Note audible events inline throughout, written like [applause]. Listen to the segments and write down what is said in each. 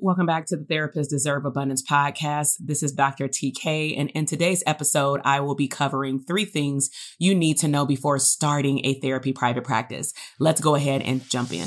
Welcome back to the Therapists Deserve Abundance podcast. This is Dr. TK, and in today's episode, I will be covering three things you need to know before starting a therapy private practice. Let's go ahead and jump in.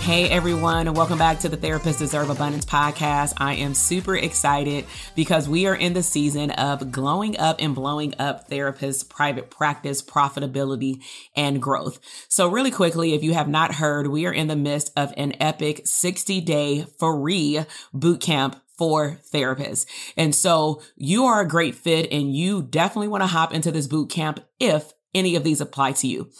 Hey everyone, and welcome back to the Therapists Deserve Abundance podcast. I am super excited because we are in the season of glowing up and blowing up therapists' private practice, profitability, and growth. So, really quickly, if you have not heard, we are in the midst of an epic 60 day free boot camp for therapists. And so you are a great fit and you definitely want to hop into this boot camp if any of these apply to you.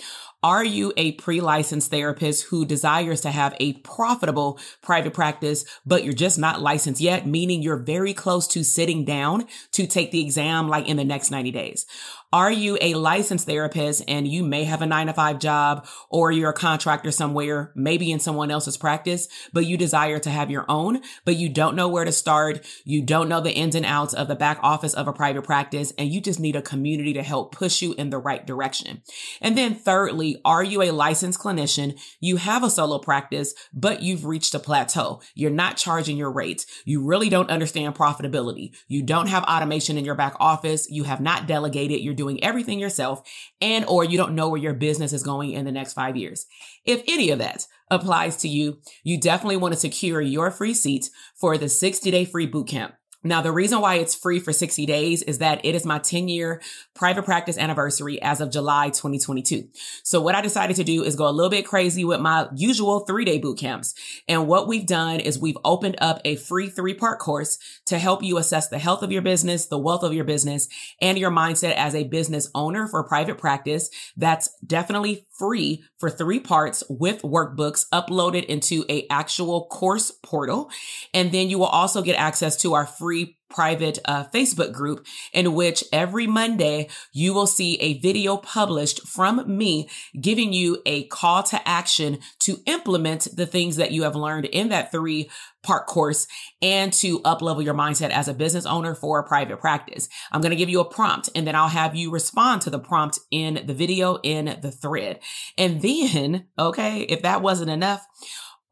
Are you a pre-licensed therapist who desires to have a profitable private practice, but you're just not licensed yet, meaning you're very close to sitting down to take the exam like in the next 90 days? Are you a licensed therapist and you may have a nine to five job or you're a contractor somewhere, maybe in someone else's practice, but you desire to have your own, but you don't know where to start. You don't know the ins and outs of the back office of a private practice and you just need a community to help push you in the right direction. And then thirdly, are you a licensed clinician? You have a solo practice, but you've reached a plateau. You're not charging your rates. You really don't understand profitability. You don't have automation in your back office. You have not delegated. You're doing everything yourself and or you don't know where your business is going in the next 5 years. If any of that applies to you, you definitely want to secure your free seat for the 60-day free bootcamp. Now, the reason why it's free for 60 days is that it is my 10 year private practice anniversary as of July 2022. So what I decided to do is go a little bit crazy with my usual three day boot camps. And what we've done is we've opened up a free three part course to help you assess the health of your business, the wealth of your business, and your mindset as a business owner for private practice. That's definitely free for three parts with workbooks uploaded into a actual course portal. And then you will also get access to our free private uh, Facebook group in which every Monday you will see a video published from me giving you a call to action to implement the things that you have learned in that three part course and to uplevel your mindset as a business owner for a private practice. I'm going to give you a prompt and then I'll have you respond to the prompt in the video in the thread. And then, okay, if that wasn't enough,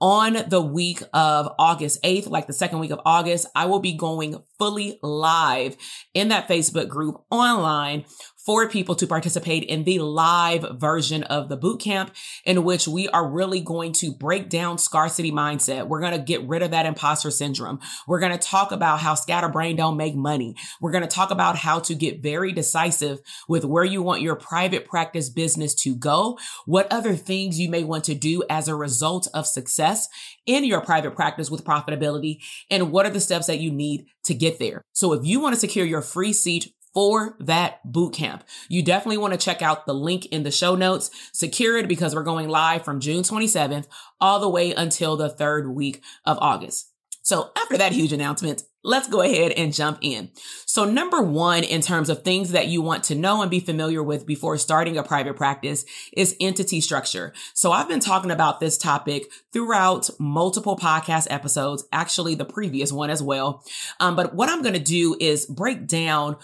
on the week of August 8th, like the second week of August, I will be going fully live in that Facebook group online for people to participate in the live version of the boot camp in which we are really going to break down scarcity mindset. We're going to get rid of that imposter syndrome. We're going to talk about how scatterbrain don't make money. We're going to talk about how to get very decisive with where you want your private practice business to go, what other things you may want to do as a result of success in your private practice with profitability, and what are the steps that you need to get there. So if you want to secure your free seat for that boot camp. You definitely want to check out the link in the show notes. Secure it because we're going live from June 27th all the way until the third week of August. So after that huge announcement, let's go ahead and jump in. So number one, in terms of things that you want to know and be familiar with before starting a private practice is entity structure. So I've been talking about this topic throughout multiple podcast episodes, actually the previous one as well. Um, but what I'm going to do is break down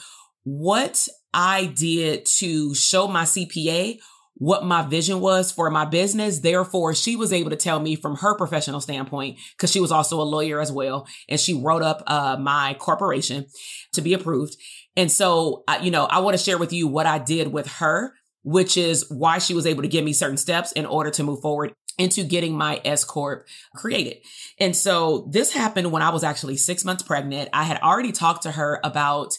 what I did to show my CPA what my vision was for my business. Therefore, she was able to tell me from her professional standpoint, because she was also a lawyer as well. And she wrote up uh, my corporation to be approved. And so, you know, I want to share with you what I did with her, which is why she was able to give me certain steps in order to move forward into getting my S Corp created. And so this happened when I was actually six months pregnant. I had already talked to her about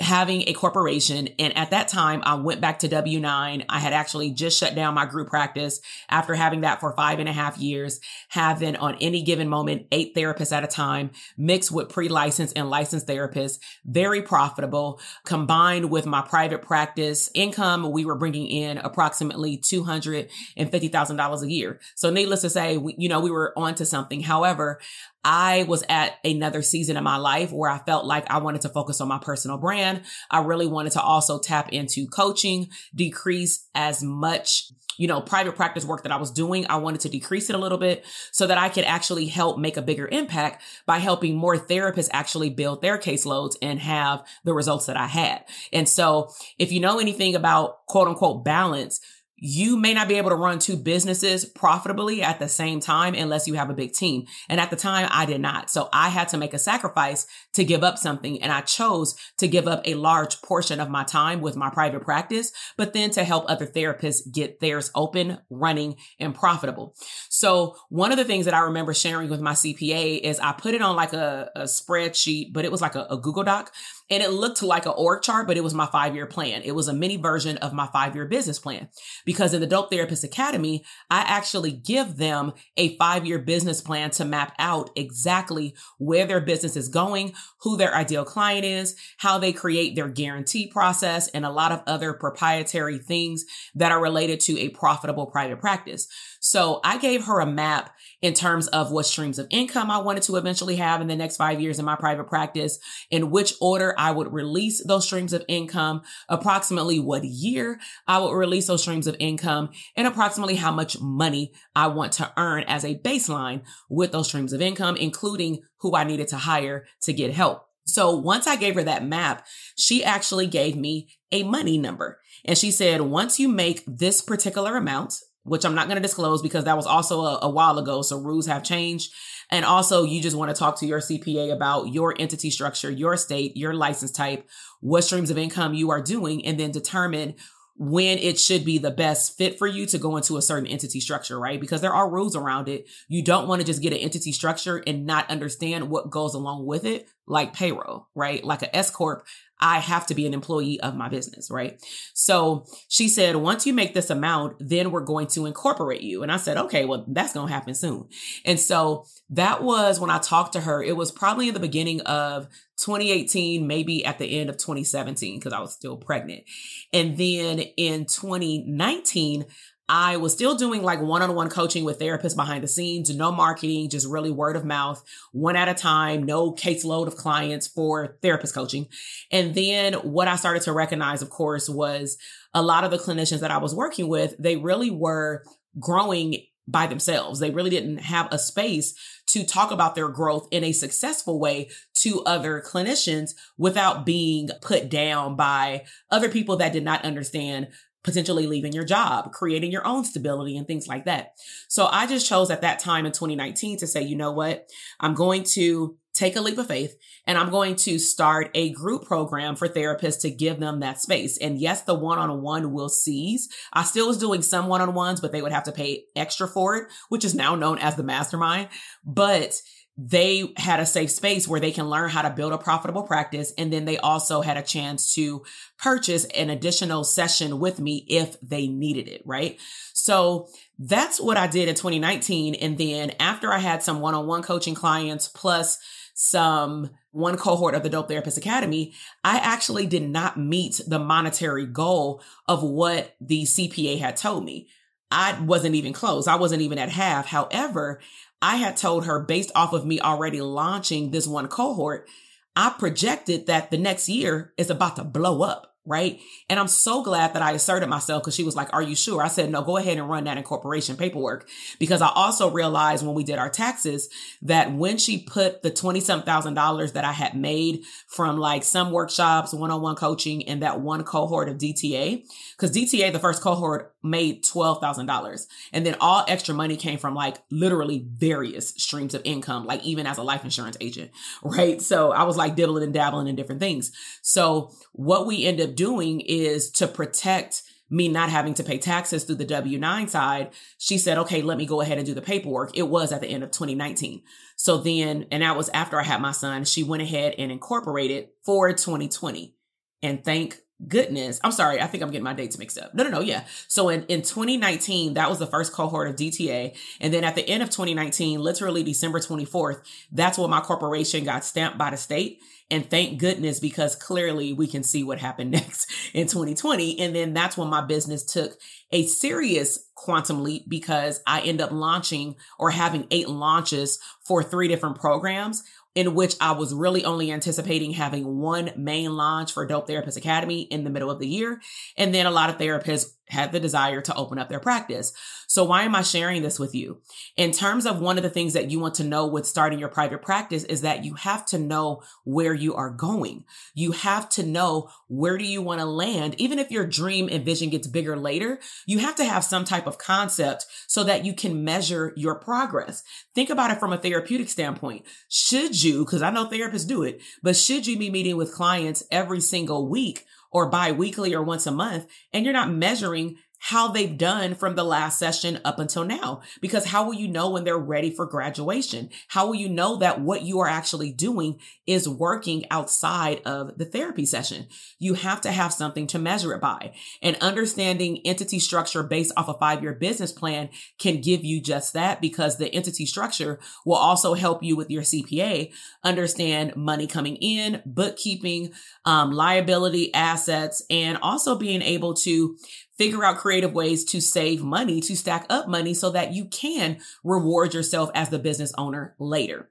having a corporation. And at that time, I went back to W9. I had actually just shut down my group practice after having that for five and a half years, having on any given moment, eight therapists at a time, mixed with pre-licensed and licensed therapists, very profitable. Combined with my private practice income, we were bringing in approximately $250,000 a year. So needless to say, we, you know, we were onto something. However, I was at another season in my life where I felt like I wanted to focus on my personal brand. I really wanted to also tap into coaching, decrease as much you know, private practice work that I was doing. I wanted to decrease it a little bit so that I could actually help make a bigger impact by helping more therapists actually build their caseloads and have the results that I had. And so if you know anything about quote unquote balance, you may not be able to run two businesses profitably at the same time unless you have a big team. And at the time, I did not. So I had to make a sacrifice to give up something. And I chose to give up a large portion of my time with my private practice, but then to help other therapists get theirs open, running, and profitable. So one of the things that I remember sharing with my CPA is I put it on like a, a spreadsheet, but it was like a, a Google Doc and it looked like an org chart, but it was my five year plan. It was a mini version of my five year business plan because in the Dope Therapist Academy, I actually give them a five year business plan to map out exactly where their business is going, who their ideal client is, how they create their guarantee process, and a lot of other proprietary things that are related to a profitable private practice. So I gave her a map in terms of what streams of income I wanted to eventually have in the next five years in my private practice, in which order I would release those streams of income, approximately what year I would release those streams of income, and approximately how much money I want to earn as a baseline with those streams of income, including who I needed to hire to get help. So once I gave her that map, she actually gave me a money number. And she said, once you make this particular amount, which I'm not going to disclose because that was also a, a while ago. So rules have changed. And also you just want to talk to your CPA about your entity structure, your state, your license type, what streams of income you are doing, and then determine when it should be the best fit for you to go into a certain entity structure, right? Because there are rules around it. You don't want to just get an entity structure and not understand what goes along with it, like payroll, right? Like a S Corp, I have to be an employee of my business, right? So she said, once you make this amount, then we're going to incorporate you. And I said, okay, well, that's going to happen soon. And so that was when I talked to her. It was probably in the beginning of 2018, maybe at the end of 2017, because I was still pregnant. And then in 2019, I was still doing like one on one coaching with therapists behind the scenes, no marketing, just really word of mouth, one at a time, no caseload of clients for therapist coaching. And then what I started to recognize, of course, was a lot of the clinicians that I was working with, they really were growing by themselves. They really didn't have a space to talk about their growth in a successful way to other clinicians without being put down by other people that did not understand potentially leaving your job, creating your own stability and things like that. So I just chose at that time in 2019 to say, you know what? I'm going to take a leap of faith and I'm going to start a group program for therapists to give them that space. And yes, the one on one will cease. I still was doing some one on ones, but they would have to pay extra for it, which is now known as the mastermind. But they had a safe space where they can learn how to build a profitable practice. And then they also had a chance to purchase an additional session with me if they needed it. Right. So that's what I did in 2019. And then after I had some one on one coaching clients plus some one cohort of the Dope Therapist Academy, I actually did not meet the monetary goal of what the CPA had told me. I wasn't even close. I wasn't even at half. However, I had told her based off of me already launching this one cohort, I projected that the next year is about to blow up right? And I'm so glad that I asserted myself because she was like, Are you sure? I said, No, go ahead and run that incorporation paperwork. Because I also realized when we did our taxes that when she put the 20 some thousand dollars that I had made from like some workshops, one on one coaching, and that one cohort of DTA, because DTA, the first cohort, made $12,000. And then all extra money came from like literally various streams of income, like even as a life insurance agent, [laughs] right? So I was like dibbling and dabbling in different things. So what we end up doing is to protect me not having to pay taxes through the W 9 side, she said, okay, let me go ahead and do the paperwork. It was at the end of 2019. So then, and that was after I had my son, she went ahead and incorporated for 2020. And thank goodness. I'm sorry. I think I'm getting my dates mixed up. No, no, no. Yeah. So in, in 2019, that was the first cohort of DTA. And then at the end of 2019, literally December 24th, that's when my corporation got stamped by the state. And thank goodness, because clearly we can see what happened [laughs] next in 2020. And then that's when my business took a serious quantum leap because I end up launching or having eight launches for three different programs in which I was really only anticipating having one main launch for Dope Therapist Academy in the middle of the year. And then a lot of therapists had the desire to open up their practice. So why am I sharing this with you? In terms of one of the things that you want to know with starting your private practice is that you have to know where you are going. You have to know where do you want to land. Even if your dream and vision gets bigger later, you have to have some type of concept so that you can measure your progress. Think about it from a therapeutic standpoint. Should you, because I know therapists do it, but should you be meeting with clients every single week or bi-weekly or once a month and you're not measuring how they've done from the last session up until now. Because how will you know when they're ready for graduation? How will you know that what you are actually doing is working outside of the therapy session? You have to have something to measure it by. And understanding entity structure based off a five year business plan can give you just that because the entity structure will also help you with your CPA understand money coming in, bookkeeping, um, liability, assets, and also being able to figure out creative ways to save money, to stack up money so that you can reward yourself as the business owner later.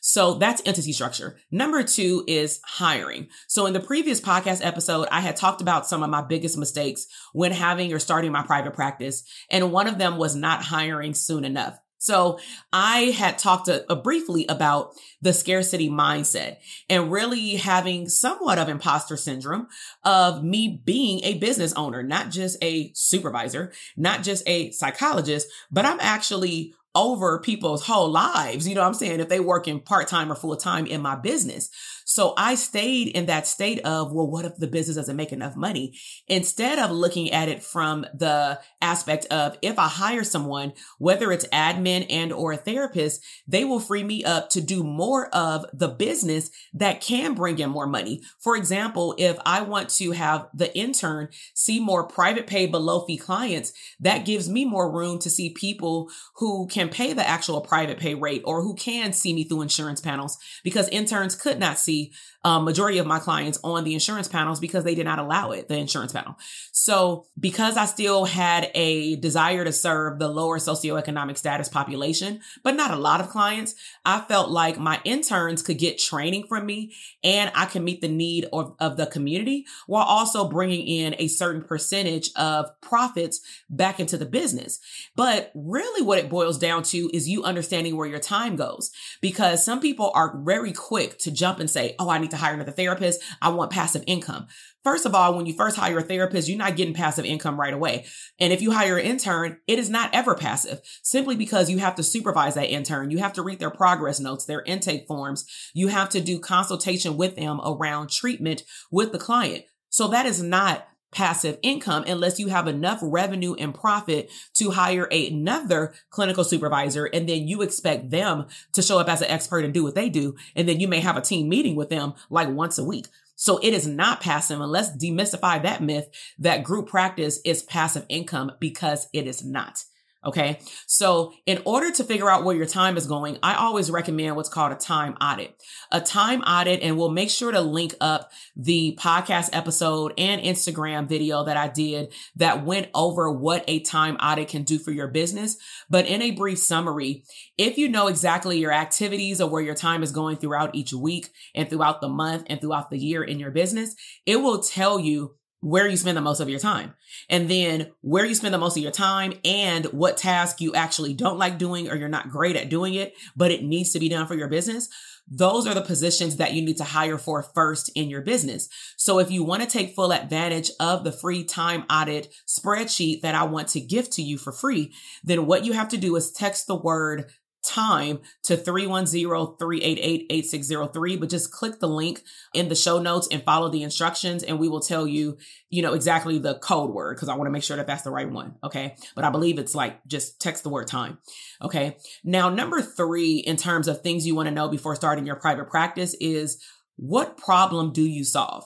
So that's entity structure. Number two is hiring. So in the previous podcast episode, I had talked about some of my biggest mistakes when having or starting my private practice. And one of them was not hiring soon enough. So I had talked a, a briefly about the scarcity mindset and really having somewhat of imposter syndrome of me being a business owner, not just a supervisor, not just a psychologist, but I'm actually over people's whole lives. You know what I'm saying? If they work in part time or full time in my business. So I stayed in that state of, well, what if the business doesn't make enough money? Instead of looking at it from the aspect of if I hire someone, whether it's admin and or a therapist, they will free me up to do more of the business that can bring in more money. For example, if I want to have the intern see more private pay below fee clients, that gives me more room to see people who can pay the actual private pay rate or who can see me through insurance panels because interns could not see um, majority of my clients on the insurance panels because they did not allow it, the insurance panel. So because I still had a desire to serve the lower socioeconomic status population, but not a lot of clients, I felt like my interns could get training from me and I can meet the need of, of the community while also bringing in a certain percentage of profits back into the business. But really what it boils down to is you understanding where your time goes because some people are very quick to jump and say, Oh, I need to hire another therapist. I want passive income. First of all, when you first hire a therapist, you're not getting passive income right away. And if you hire an intern, it is not ever passive simply because you have to supervise that intern. You have to read their progress notes, their intake forms. You have to do consultation with them around treatment with the client. So that is not passive income unless you have enough revenue and profit to hire another clinical supervisor and then you expect them to show up as an expert and do what they do and then you may have a team meeting with them like once a week. So it is not passive and let's demystify that myth that group practice is passive income because it is not Okay. So in order to figure out where your time is going, I always recommend what's called a time audit. A time audit, and we'll make sure to link up the podcast episode and Instagram video that I did that went over what a time audit can do for your business. But in a brief summary, if you know exactly your activities or where your time is going throughout each week and throughout the month and throughout the year in your business, it will tell you where you spend the most of your time and then where you spend the most of your time and what task you actually don't like doing or you're not great at doing it, but it needs to be done for your business. Those are the positions that you need to hire for first in your business. So if you want to take full advantage of the free time audit spreadsheet that I want to give to you for free, then what you have to do is text the word time to 310-388-8603 but just click the link in the show notes and follow the instructions and we will tell you you know exactly the code word because i want to make sure that that's the right one okay? But i believe it's like just text the word time okay? Now number three in terms of things you want to know before starting your private practice is what problem do you solve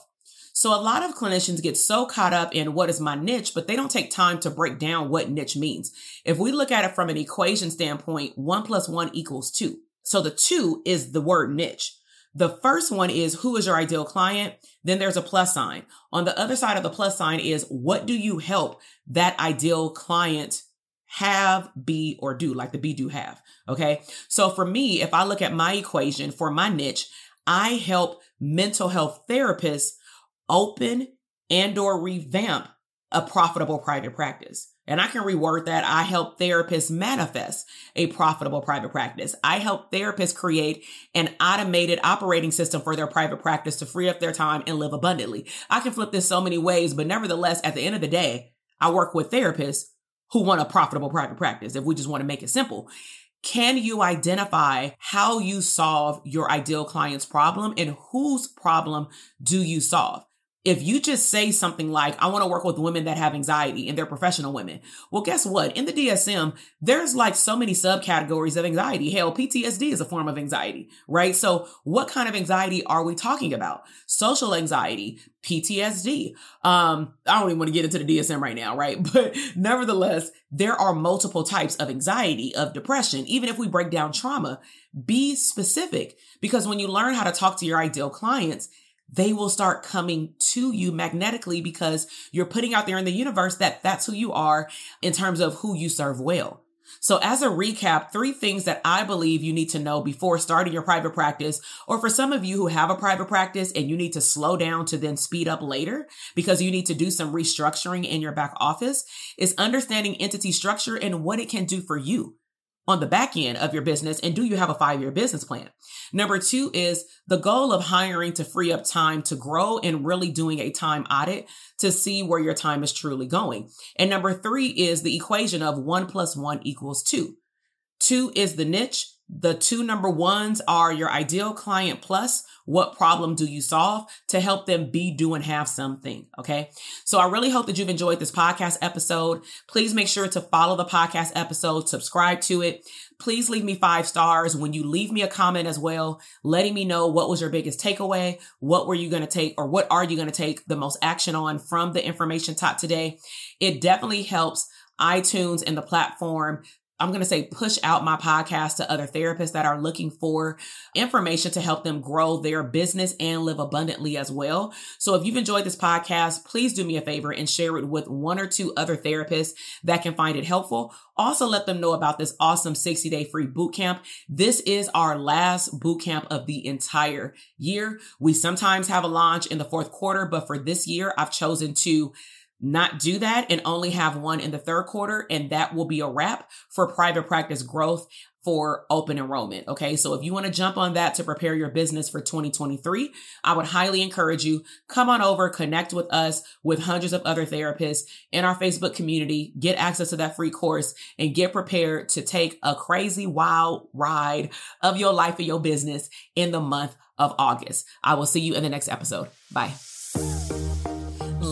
so a lot of clinicians get so caught up in what is my niche, but they don't take time to break down what niche means. If we look at it from an equation standpoint, one plus one equals two. So the two is the word niche. The first one is who is your ideal client? Then there's a plus sign. On the other side of the plus sign is what do you help that ideal client have, be, or do, like the be, do, have. Okay. So for me, if I look at my equation for my niche, I help mental health therapists open and or revamp a profitable private practice. And I can reword that. I help therapists manifest a profitable private practice. I help therapists create an automated operating system for their private practice to free up their time and live abundantly. I can flip this so many ways, but nevertheless, at the end of the day, I work with therapists who want a profitable private practice. If we just want to make it simple, can you identify how you solve your ideal client's problem and whose problem do you solve? If you just say something like, I want to work with women that have anxiety and they're professional women. Well, guess what? In the DSM, there's like so many subcategories of anxiety. Hell, PTSD is a form of anxiety, right? So what kind of anxiety are we talking about? Social anxiety, PTSD. Um, I don't even want to get into the DSM right now, right? [laughs] But nevertheless, there are multiple types of anxiety, of depression. Even if we break down trauma, be specific because when you learn how to talk to your ideal clients, they will start coming to you magnetically because you're putting out there in the universe that that's who you are in terms of who you serve well. So as a recap, three things that I believe you need to know before starting your private practice, or for some of you who have a private practice and you need to slow down to then speed up later because you need to do some restructuring in your back office is understanding entity structure and what it can do for you on the back end of your business and do you have a five year business plan? Number two is the goal of hiring to free up time to grow and really doing a time audit to see where your time is truly going. And number three is the equation of one plus one equals two. Two is the niche. The two number ones are your ideal client plus what problem do you solve to help them be, do, and have something? Okay. So I really hope that you've enjoyed this podcast episode. Please make sure to follow the podcast episode, subscribe to it. Please leave me five stars when you leave me a comment as well, letting me know what was your biggest takeaway. What were you going to take or what are you going to take the most action on from the information taught today? It definitely helps iTunes and the platform I'm going to say push out my podcast to other therapists that are looking for information to help them grow their business and live abundantly as well. So if you've enjoyed this podcast, please do me a favor and share it with one or two other therapists that can find it helpful. Also let them know about this awesome 60 day free boot camp. This is our last boot camp of the entire year. We sometimes have a launch in the fourth quarter, but for this year, I've chosen to not do that and only have one in the third quarter. And that will be a wrap for private practice growth for open enrollment. Okay. So if you want to jump on that to prepare your business for 2023, I would highly encourage you come on over, connect with us with hundreds of other therapists in our Facebook community, get access to that free course and get prepared to take a crazy wild ride of your life and your business in the month of August. I will see you in the next episode. Bye.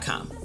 gmail.com.